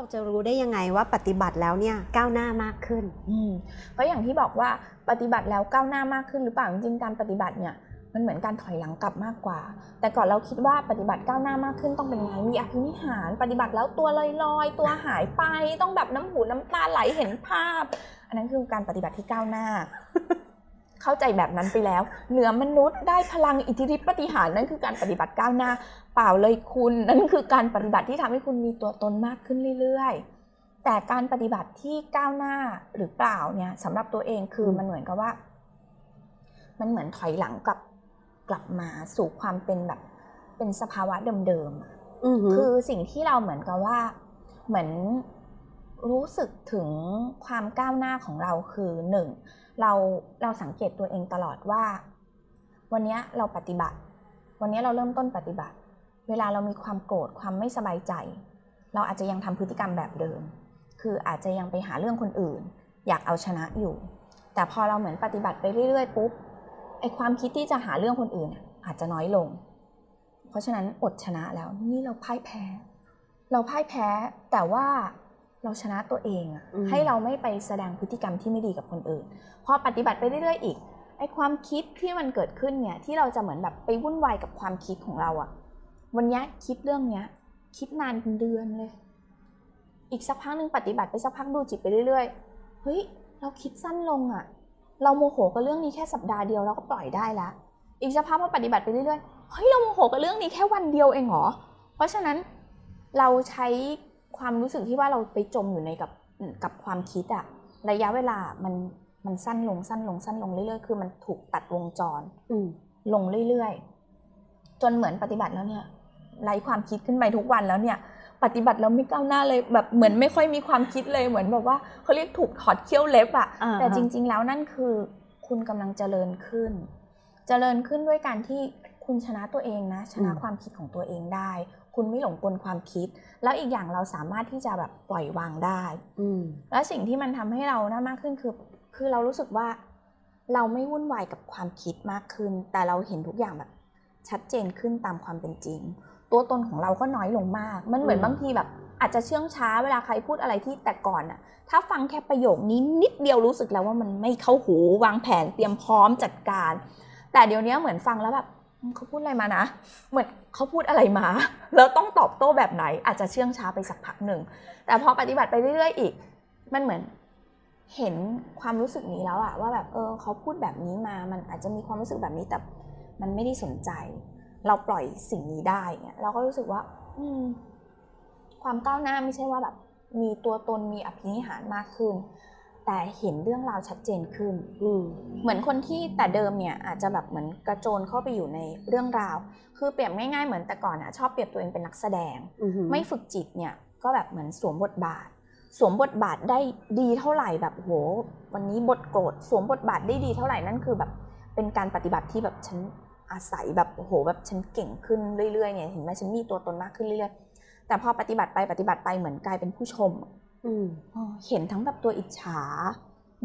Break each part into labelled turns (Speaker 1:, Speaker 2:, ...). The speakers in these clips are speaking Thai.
Speaker 1: เราจะรู้ได้ยังไงว่าปฏิบัติแล้วเนี่ยก้าวหน้ามากขึ้น
Speaker 2: อืมเพราะอย่างที่บอกว่าปฏิบัติแล้วก้าวหน้ามากขึ้นหรือเปล่าจริงๆการปฏิบัติเนี่ยมันเหมือนการถอยหลังกลับมากกว่า แต่ก่อนเราคิดว่าปฏิบัติก้าวหน้ามากขึ้นต้องเป็นไง มีอภินิหาร ปฏิบัติแล้วตัวลอยๆ ตัวหายไป ต้องแบบน้ำหูน้ำตาไหลเห็นภาพ อันนั้นคือการปฏิบัติที่ก้าวหน้า เข้าใจแบบนั้นไปแล้ว เหนือมนุษย์ได้พลังอิทธิฤทธิปฏิหารนั่นคือการปฏิบัติก้าวหน้า เปล่าเลยคุณนั่นคือการปฏิบัติที่ทำให้คุณมีตัวตนมากขึ้นเรื่อยๆ แต่การปฏิบัติที่ก้าวหน้าหรือเปล่าเนี่ยสำหรับตัวเองคือ
Speaker 1: อืม
Speaker 2: มันเหมือนกับว่า มันเหมือนถอยหลังกลับกลับมาสู่ความเป็นแบบเป็นสภาวะเดิมๆอะ
Speaker 1: อือหือ
Speaker 2: คือสิ่งที่เราเหมือนกับว่าเหมือน รู้สึกถึงความก้าวหน้าของเราคือหนึ่งเราเราสังเกตตัวเองตลอดว่า วันนี้เราปฏิบัติ วันนี้เราเริ่มต้นปฏิบัติ เวลาเรามีความโกรธความไม่สบายใจ เราอาจจะยังทำพฤติกรรมแบบเดิม คืออาจจะยังไปหาเรื่องคนอื่น อยากเอาชนะอยู่ แต่พอเราเหมือนปฏิบัติไปเรื่อยๆปุ๊บไอความคิดที่จะหาเรื่องคนอื่น อาจจะน้อยลง เพราะฉะนั้นอดชนะแล้วนี่เราพ่ายแพ้ เราพ่ายแพ้แต่ว่า เราชนะตัวเองอะ
Speaker 1: อืม
Speaker 2: ให้เราไม่ไปแสดงพฤติกรรมที่ไม่ดีกับคนอื่น พอปฏิบัติไปเรื่อยๆอีกไอความคิดที่มันเกิดขึ้นเนี่ยที่เราจะเหมือนแบบไปวุ่นวายกับความคิดของเราอะวันเนี้ยคิดเรื่องเนี้ย คิดนานเป็นเดือนเลย อีกสักพักหนึ่งปฏิบัติไปสักพักดูจิตไปเรื่อยๆเฮ้ยเราคิดสั้นลงอะเราโมโหกับเรื่องนี้แค่สัปดาห์เดียวเราก็ปล่อยได้ละอีกสักพักพอปฏิบัติไปเรื่อยๆเฮ้ยเราโมโหกับเรื่องนี้แค่วันเดียวเองเหรอเพราะฉะนั้นเราใช้ ความรู้สึกที่ว่าเราไปจมอยู่ในกับกับความคิดอะระยะเวลามันมันสั้นลงสั้นลงสั้นลงเรื่อยๆ คือมันถูกตัดวงจร
Speaker 1: อืม
Speaker 2: ลงเรื่อยๆ จนเหมือนปฏิบัติแล้วเนี่ยไร้ความคิดขึ้นไปทุกวันแล้วเนี่ย ปฏิบัติแล้วไม่ก้าวหน้าเลยแบบเหมือนไม่ค่อยมีความคิดเลยเหมือนแบบว่าเขาเรียกถูกถอดเขี้ยวเล็บอะ
Speaker 1: อ่า
Speaker 2: แต่
Speaker 1: ฮะ
Speaker 2: จริง ๆ แล้วนั่นคือ คุณกำลังเจริญขึ้น เจริญขึ้นด้วยการที่ คุณชนะตัวเองนะ ชนะความคิดของตัวเองได้ คุณไม่หลงกลความคิด แล้วอีกอย่างเราสามารถที่จะแบบปล่อยวางได้
Speaker 1: อืม
Speaker 2: แล้วสิ่งที่มันทำให้เราน่ามากขึ้นคือ คือเรารู้สึกว่า เราไม่วุ่นวายกับความคิดมากขึ้น แต่เราเห็นทุกอย่างแบบชัดเจนขึ้นตามความเป็นจริง ตัวตนของเราก็น้อยลงมาก มันเหมือน
Speaker 1: อืม
Speaker 2: บางทีแบบ อาจจะเชื่องช้าเวลาใครพูดอะไรที่แต่ก่อนอะถ้าฟังแค่ประโยคนี้นิดเดียวรู้สึกแล้วว่ามันไม่เข้าหูวางแผนเตรียมพร้อมจัดการ แต่เดี๋ยวนี้เหมือนฟังแล้วแบบอืม เขาพูดอะไรมานะ เหมือนเขาพูดอะไรมา แล้วต้องตอบโต้แบบไหน อาจจะเชื่องช้าไปสักพักหนึ่ง แต่พอปฏิบัติไปเรื่อย ๆ อีก มันเหมือนเห็นความรู้สึกนี้แล้วอะว่าแบบเออเขาพูดแบบนี้มา มันอาจจะมีความรู้สึกแบบนี้แต่มันไม่ได้สนใจ เราปล่อยสิ่งนี้ได้เนี่ยเราก็รู้สึกว่า อืม ความก้าวหน้าไม่ใช่ว่าแบบ มีตัวตนมีอภินิหารมากขึ้น แต่เห็นเรื่องราวชัดเจนขึ้น
Speaker 1: อืม
Speaker 2: เหมือนคนที่แต่เดิมเนี่ยอาจจะแบบเหมือนกระโจนเข้าไปอยู่ในเรื่องราว คือเปรียบง่ายๆเหมือนแต่ก่อนอะชอบเปรียบตัวเองเป็นนักแสดง
Speaker 1: อือหือ
Speaker 2: ไม่ฝึกจิตเนี่ยก็แบบเหมือนสวมบทบาท สวมบทบาทได้ดีเท่าไหร่แบบโห วันนี้บทโกรธสวมบทบาทได้ดีเท่าไหร่นั่นคือแบบเป็นการปฏิบัติที่แบบฉันอาศัยแบบโอ้โหแบบฉันเก่งขึ้นเรื่อยๆเนี่ยเห็นไหมฉันมีตัวตนมากขึ้นเรื่อยๆแต่พอปฏิบัติไปปฏิบัติไปเหมือนกลายเป็นผู้ชม
Speaker 1: อืม
Speaker 2: อ๋อ เห็นทั้งแบบตัวอิจฉา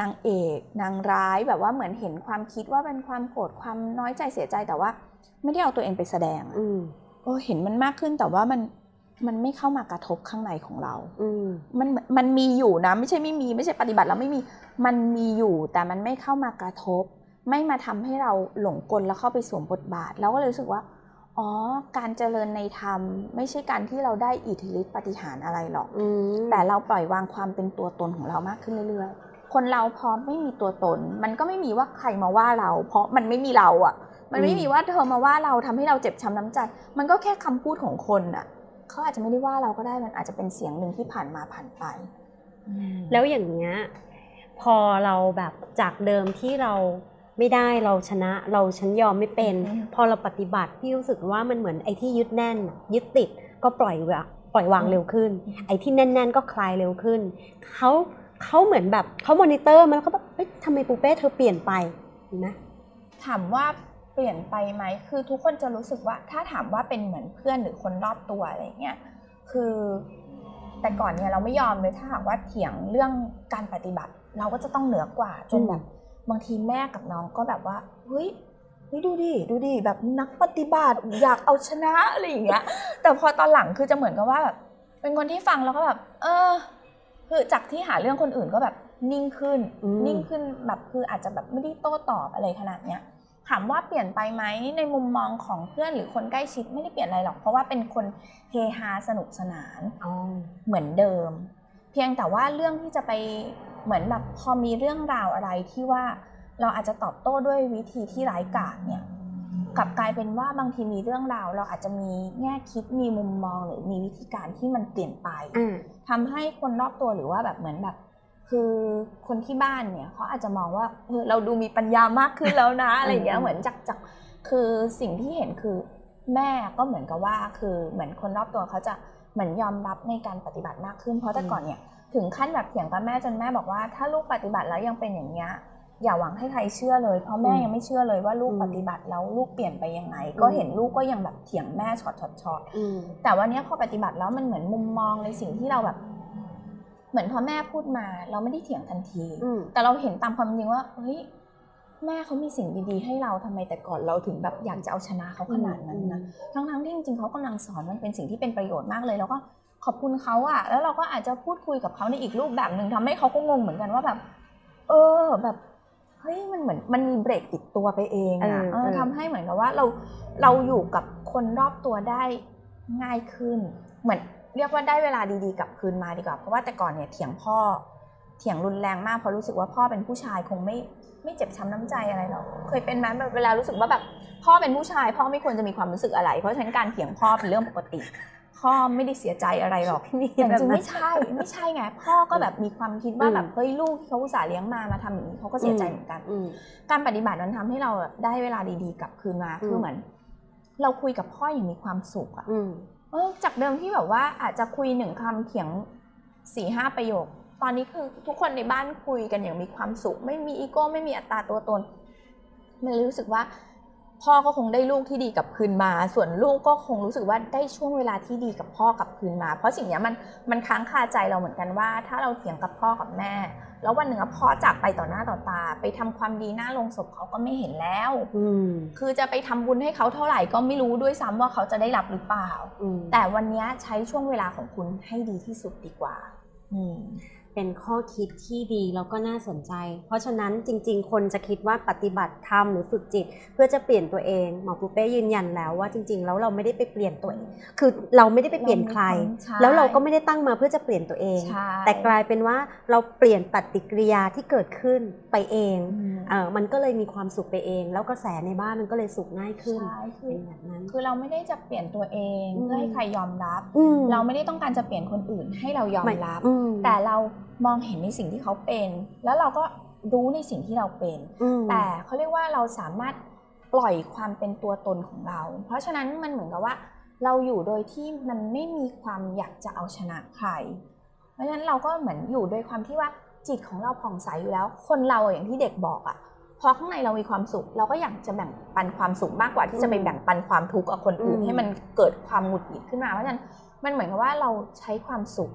Speaker 2: นางเอก นางร้ายแบบว่าเหมือนเห็นความคิดว่าเป็นความโกรธความน้อยใจเสียใจแต่ว่า ไม่ได้เอาตัวเองไปแสดงอะ
Speaker 1: อืม
Speaker 2: โอ้เห็นมันมากขึ้นแต่ว่ามันมันไม่เข้ามากระทบข้างในของเรา
Speaker 1: อืม
Speaker 2: มันมันมีอยู่นะ ไม่ใช่ไม่มีไม่ใช่ปฏิบัติแล้วไม่มีมันมีอยู่แต่มันไม่เข้ามากระทบ ไม่มาทำให้เราหลงกลแล้วเข้าไปสวมบทบาทแล้วก็เลยรู้สึกว่า อ๋อ การเจริญในธรรม ไม่ใช่การที่เราได้อิทธิฤทธิปฏิหารอะไรหรอก
Speaker 1: อืม
Speaker 2: แต่เราปล่อยวางความเป็นตัวตนของเรามากขึ้นเรื่อยๆ คนเราพอไม่มีตัวตน มันก็ไม่มีว่าใครมาว่าเรา เพราะมันไม่มีเราอะ่ะ มันไม่มีว่าเธอมาว่าเราทำให้เราเจ็บช้ำน้ำใจ มันก็แค่คำพูดของคนอะ่ะ เขาอาจจะไม่ได้ว่าเราก็ได้ มันอาจจะเป็นเสียงหนึ่งที่ผ่านมาผ่านไปอืม
Speaker 1: แล้วอย่างเงี้ย พอเราแบบจากเดิมที่เรา ไม่ได้เราชนะเราฉันยอมไม่เป็น
Speaker 2: อืม
Speaker 1: พอเราปฏิบัติพี่รู้สึกว่ามันเหมือนไอ้ที่ยึดแน่นน่ะยึดติดก็ปล่อยวางปล่อยวางเร็วขึ้น ไอ้ที่แน่น ๆ ก็คลายเร็วขึ้นเขาเขาเหมือนแบบเขามอนิเตอร์มันแล้วเขาแบบเฮ้ยทำไมปูเป้เธอเปลี่ยนไปเห็นไหม
Speaker 2: ถามว่าเปลี่ยนไปไหมคือทุกคนจะรู้สึกว่า ถ้าถามว่าเป็นเหมือนเพื่อนหรือคนรอบตัวอะไรเงี้ยคือแต่ก่อนเนี่ยเราไม่ยอมเลยถ้าหากว่าเถียงเรื่องการปฏิบัติ เราก็จะต้องเหนือกว่าจนแบบ บางทีแม่กับน้องก็แบบว่าเฮ้ยเฮ้ยดูดิดูดิแบบนักปฏิบัติอยากเอาชนะอะไรอย่างเงี้ย แต่พอตอนหลังคือจะเหมือนกับว่าแบบเป็นคนที่ฟังแล้วก็แบบ เออ คือจากที่หาเรื่องคนอื่นก็แบบนิ่งขึ้น
Speaker 1: อืม
Speaker 2: นิ่งขึ้นแบบคืออาจจะแบบไม่ได้โต้ตอบอะไรขนาดเนี้ยถามว่าเปลี่ยนไปไหมในมุมมองของเพื่อนหรือคนใกล้ชิดไม่ได้เปลี่ยนอะไรหรอก เพราะว่าเป็นคนเฮฮาสนุกสนาน
Speaker 1: อ๋อ
Speaker 2: เหมือนเดิม เพียงแต่ว่าเรื่องที่จะไป เหมือนแบบพอมีเรื่องราวอะไรที่ว่าเราอาจจะตอบโต้ด้วยวิธีที่ร้ายกาจเนี่ยกลับกลายเป็นว่าบางทีมีเรื่องราว เราอาจจะมีแง่คิดมีมุมมองหรือมีวิธีการที่มันเปลี่ยนไป
Speaker 1: อ่า
Speaker 2: ทำให้คนรอบตัวหรือว่าแบบเหมือนแบบ คือคนที่บ้านเนี่ยเขาอาจจะมองว่าเออเราดูมีปัญญามากขึ้นแล้วนะอะไรอย่างเงี้ย
Speaker 1: อืม
Speaker 2: เหมือนจากจากคือสิ่งที่เห็นคือแม่ก็เหมือนกับว่าคือเหมือนคนรอบตัวเขาจะเหมือนยอมรับในการปฏิบัติมากขึ้น เพราะแต่ก่อนเนี่ย ถึงขั้นแบบเถียงกับแม่จนแม่บอกว่า ถ้าลูกปฏิบัติแล้วยังเป็นอย่างเงี้ยอย่าหวังให้ใครเชื่อเลย เพราะแม่
Speaker 1: อืม
Speaker 2: ยังไม่เชื่อเลยว่าลูก
Speaker 1: อืม
Speaker 2: ปฏิบัติแล้วลูกเปลี่ยนไปยังไง ก็
Speaker 1: อืม
Speaker 2: เห็นลูกก็ยังแบบเถียงแม่ช็อตช็อตช็อต
Speaker 1: อืม
Speaker 2: แต่วันนี้ยพอปฏิบัติแล้วมันเหมือนมุมมองในสิ่งที่เราแบบ เหมือนพอแม่พูดมาเราไม่ได้เถียงทันที
Speaker 1: อืม
Speaker 2: แต่เราเห็นตามความจริงว่าเฮ้ยแม่เขามีสิ่งดีๆ ให้เราทำไมแต่ก่อนเราถึงแบบอยากจะเอาชนะเขาขนาดนั้นนะทั้งๆที่จริงๆเขากำลังสอนมันเป็นสิ่งที่เป็นประโยชน์มากเลยแล้วก็ ขอบคุณเขาอะแล้วเราก็อาจจะพูดคุยกับเขาในอีกรูปแบบหนึ่งทำให้เขาก็งงเหมือนกันว่าแบบ เออแบบเฮ้ยมันเหมือนมันมีเบรกติดตัวไปเองอะ
Speaker 1: เออ
Speaker 2: เออ
Speaker 1: เออ
Speaker 2: ทำให้เหมือนกับว่าเราเราอยู่กับคนรอบตัวได้ง่ายขึ้น เหมือนเรียกว่าได้เวลาดีๆกลับคืนมาดีกว่า เพราะว่าแต่ก่อนเนี่ยเถียงพ่อเถียงรุนแรงมากเพราะรู้สึกว่าพ่อเป็นผู้ชายคงไม่ไม่เจ็บช้ำน้ำใจอะไรหรอกเคยเป็นไหมแบบเวลารู้สึกว่าแบบพ่อเป็นผู้ชาย พ่อไม่ควรจะมีความรู้สึกอะไร เพราะฉะนั้นการเถียงพ่อเป็นเรื่องปกติ พ่อไม่ได้เสียใจอะไรหรอก
Speaker 1: มี
Speaker 2: แต่
Speaker 1: แบบ
Speaker 2: จริงๆ
Speaker 1: นั้น
Speaker 2: ไม่ใช่ไม่ใช่ไงพ่อก็แบบมีความคิดว่า
Speaker 1: อืม
Speaker 2: แบบเฮ้ยลูกที่เขาอุตส่าห์เลี้ยงมามาทำอย่างนี้เขาก็เสียใจเหมือนกัน
Speaker 1: อืม
Speaker 2: การปฏิบัติมันทำให้เราแบบได้เวลาดีๆกลับคืนมา
Speaker 1: อืม
Speaker 2: คือเหมือน เราคุยกับพ่ออย่างมีความสุขอะ
Speaker 1: อืม
Speaker 2: เออจากเดิมที่แบบว่าอาจจะคุยหนึ่งคำเถียงสี่ห้าประโยค ตอนนี้คือทุกคนในบ้านคุยกันอย่างมีความสุข ไม่มีอีโก้ไม่มีอัตราตัวตน มันเลยรู้สึกว่า พ่อก็คงได้ลูกที่ดีกลับคืนมา ส่วนลูกก็คงรู้สึกว่าได้ช่วงเวลาที่ดีกับพ่อกลับคืนมา เพราะสิ่งเนี้ยมันมันค้างคาใจเราเหมือนกันว่า ถ้าเราเถียงกับพ่อกับแม่ แล้ววันหนึ่งอะพ่อจากไปต่อหน้าต่อตา ไปทำความดีหน้าโรงศพเขาก็ไม่เห็นแล้ว
Speaker 1: อืม
Speaker 2: คือจะไปทำบุญให้เขาเท่าไหร่ก็ไม่รู้ด้วยซ้ำว่าเขาจะได้รับหรือเปล่า
Speaker 1: อืม
Speaker 2: แต่วันเนี้ยใช้ช่วงเวลาของคุณให้ดีที่สุดดีกว่า อืม
Speaker 1: เป็นข้อคิดที่ดีแล้วก็น่าสนใจ เพราะฉะนั้นจริง ๆ คนจะคิดว่าปฏิบัติธรรมหรือฝึกจิต เพื่อจะเปลี่ยนตัวเองหมอปูเป้ยืนยันแล้วว่าจริง ๆ แล้วเราไม่ได้ไปเปลี่ยนตัวเองคือเราไม่ได้ไปเปลี่ยนใคร
Speaker 2: ใช่
Speaker 1: แล้วเราก็ไม่ได้ตั้งมาเพื่อจะเปลี่ยนตัวเอง
Speaker 2: ใช่
Speaker 1: แต่กลายเป็นว่าเราเปลี่ยนปฏิกิริยาที่เกิดขึ้นไปเอง
Speaker 2: อืม
Speaker 1: เออมันก็เลยมีความสุขไปเอง แล้วกระแสในบ้านมันก็เลยสุขง่ายขึ้น
Speaker 2: ใช่คื
Speaker 1: เป็
Speaker 2: อน
Speaker 1: แบบนั้น
Speaker 2: คือเราไม่ได้จะเปลี่ยนตัวเอง
Speaker 1: อืม
Speaker 2: เพื่อให้ใครยอมรับ
Speaker 1: อืม
Speaker 2: เราไม่ได้ต้องการจะเปลี่ยนคนอื่นให้เรายอม
Speaker 1: ไม่
Speaker 2: รับ
Speaker 1: อืม
Speaker 2: แต่เรามองเห็นในสิ่งที่เขาเป็น แล้วเราก็รู้ในสิ่งที่เราเป็น
Speaker 1: อืม
Speaker 2: แต่เขาเรียกว่าเราสามารถปล่อยความเป็นตัวตนของเรา เพราะฉะนั้นมันเหมือนกับว่า เราอยู่โดยที่มันไม่มีความอยากจะเอาชนะใคร เพราะฉะนั้นเราก็เหมือนอยู่โดยความที่ว่า จิตของเราผ่องใสอยู่แล้ว คนเราอะอย่างที่เด็กบอกอะพอข้างในเรามีความสุข เราก็อยากจะแบ่งปันความสุขมากกว่าที่จะไปแบ่งปันความทุกข์กับคนอื่น
Speaker 1: อืม
Speaker 2: ให้มันเกิดความหงุดหงิดขึ้นมาเพราะฉะนั้นมันเหมือนกับว่าเราใช้ความสุข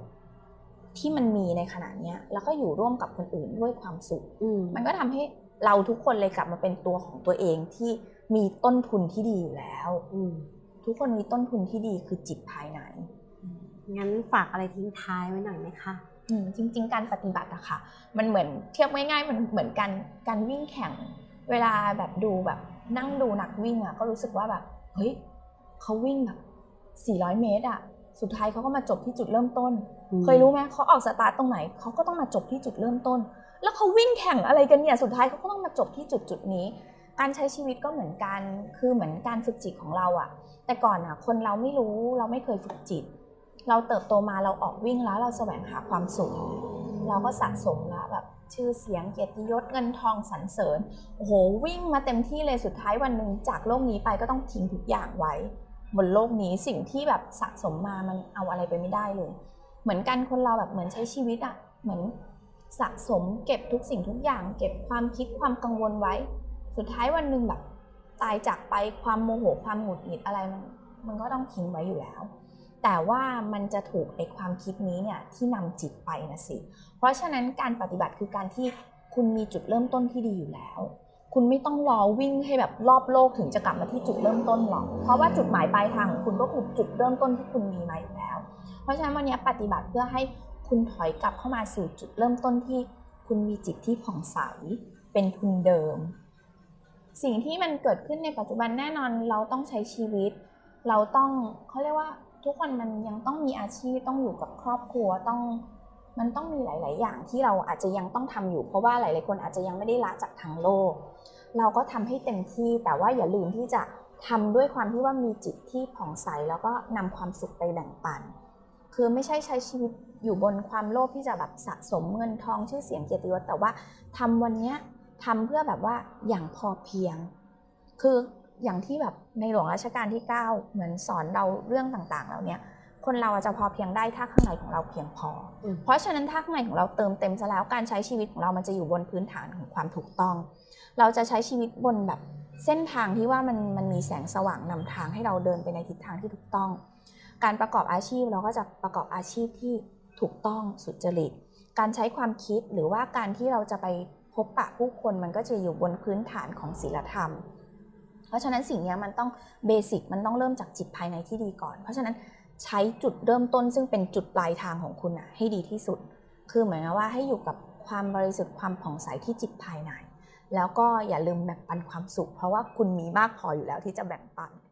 Speaker 2: ที่มันมีในขณะเนี้ย แล้วก็อยู่ร่วมกับคนอื่นด้วยความสุข
Speaker 1: อืม
Speaker 2: มันก็ทำให้เราทุกคนเลยกลับมาเป็นตัวของตัวเองที่มีต้นทุนที่ดีอยู่แล้ว
Speaker 1: อืม
Speaker 2: ทุกคนมีต้นทุนที่ดีคือจิตภายใน
Speaker 1: งั้นฝากอะไรทิ้งท้ายไว้หน่อยไหมคะ
Speaker 2: อืม จริง ๆ การปฏิบัติอะค่ะ มันเหมือนเทียบง่ายๆ มันเหมือนการการวิ่งแข่ง เวลาแบบดูแบบนั่งดูนักวิ่งอะก็รู้สึกว่าแบบเฮ้ยเขาวิ่งแบบ400 เมตรอะสุดท้ายเขาก็มาจบที่จุดเริ่มต้น
Speaker 1: อืม
Speaker 2: เคยรู้ไหมเขาออกสตาร์ทตรงไหนเขาก็ต้องมาจบที่จุดเริ่มต้น แล้วเขาวิ่งแข่งอะไรกันเนี่ยสุดท้ายเขาก็ต้องมาจบที่จุดจุดนี้ การใช้ชีวิตก็เหมือนกันคือเหมือนการฝึกจิตของเราอะแต่ก่อนอะคนเราไม่รู้เราไม่เคยฝึกจิต เราเติบโตมาเราออกวิ่งแล้วเราแสวงหาความสุข เราก็สะสมแล้วแบบชื่อเสียงเกียรติยศเงินทองสรรเสริญโอ้โหวิ่งมาเต็มที่เลยสุดท้ายวันหนึ่งจากโลกนี้ไปก็ต้องทิ้งทุกอย่างไว้ บนโลกนี้สิ่งที่แบบสะสมมามันเอาอะไรไปไม่ได้เลย เหมือนกันคนเราแบบเหมือนใช้ชีวิตอะเหมือนสะสมเก็บทุกสิ่งทุกอย่าง เก็บความคิดความกังวลไว้ สุดท้ายวันหนึ่งแบบตายจากไปความโมโหความหงุดหงิดอะไรมันมันก็ต้องทิ้งไว้อยู่แล้ว แต่ว่ามันจะถูกไอความคิดนี้เนี่ยที่นำจิตไปนะสิ เพราะฉะนั้นการปฏิบัติคือการที่คุณมีจุดเริ่มต้นที่ดีอยู่แล้วคุณคุณไม่ต้องรอวิ่งให้แบบรอบโลกถึงจะกลับมาที่จุดเริ่มต้นหรอก เพราะว่าจุดหมายปลายทางของคุณก็คือจุดเริ่มต้นที่คุณมีมาอยู่แล้ว เพราะฉะนั้นวันนี้ปฏิบัติเพื่อให้คุณถอยกลับเข้ามาสู่จุดเริ่มต้นที่ คุณมีจิตที่ผ่องใส เป็นทุนเดิม สิ่งที่มันเกิดขึ้นในปัจจุบันแน่นอนเราต้องใช้ชีวิต เราต้องเขาเรียกว่า ทุกคนมันยังต้องมีอาชีพต้องอยู่กับครอบครัวต้องมันต้องมีหลาย ๆ อย่างที่เราอาจจะยังต้องทำอยู่ เพราะว่าหลาย ๆ คนอาจจะยังไม่ได้ละจากทางโลก เราก็ทำให้เต็มที่แต่ว่าอย่าลืมที่จะทำด้วยความที่ว่ามีจิตที่ผ่องใสแล้วก็นำความสุขไปแบ่งปัน คือไม่ใช่ใช้ชีวิตอยู่บนความโลภที่จะแบบสะสมเงินทองชื่อเสียงเกียรติยศแต่ว่าทำวันเนี้ยทำเพื่อแบบว่าอย่างพอเพียง คือ อย่างที่แบบในหลวงรัชกาลที่ 9 เหมือนสอนเราเรื่องต่างๆแล้วเนี่ยคนเราอาจจะพอเพียงได้ถ้าข้างในของเราเพียงพออ
Speaker 1: ม
Speaker 2: เพราะฉะนั้นถ้าข้างในของเราเติมเต็มซะแล้วการใช้ชีวิตของเรามันจะอยู่บนพื้นฐานของความถูกต้อง เราจะใช้ชีวิตบนแบบเส้นทางที่ว่ามันมันมีแสงสว่างนำทางให้เราเดินไปในทิศทางที่ถูกต้อง การประกอบอาชีพเราก็จะประกอบอาชีพที่ถูกต้องสุจริต การใช้ความคิดหรือว่าการที่เราจะไปพบปะผู้คนมันก็จะอยู่บนพื้นฐานของศีลธรรม เพราะฉะนั้นสิ่งนี้มันต้องเบสิกมันต้องเริ่มจากจิตภายในที่ดีก่อน เพราะฉะนั้นใช้จุดเริ่มต้นซึ่งเป็นจุดปลายทางของคุณอะให้ดีที่สุด คือเหมือนกับว่าให้อยู่กับความบริสุทธิ์ความผ่องใสที่จิตภายใน แล้วก็อย่าลืมแบ่งปันความสุข เพราะว่าคุณมีมากพออยู่แล้วที่จะแบ่งปัน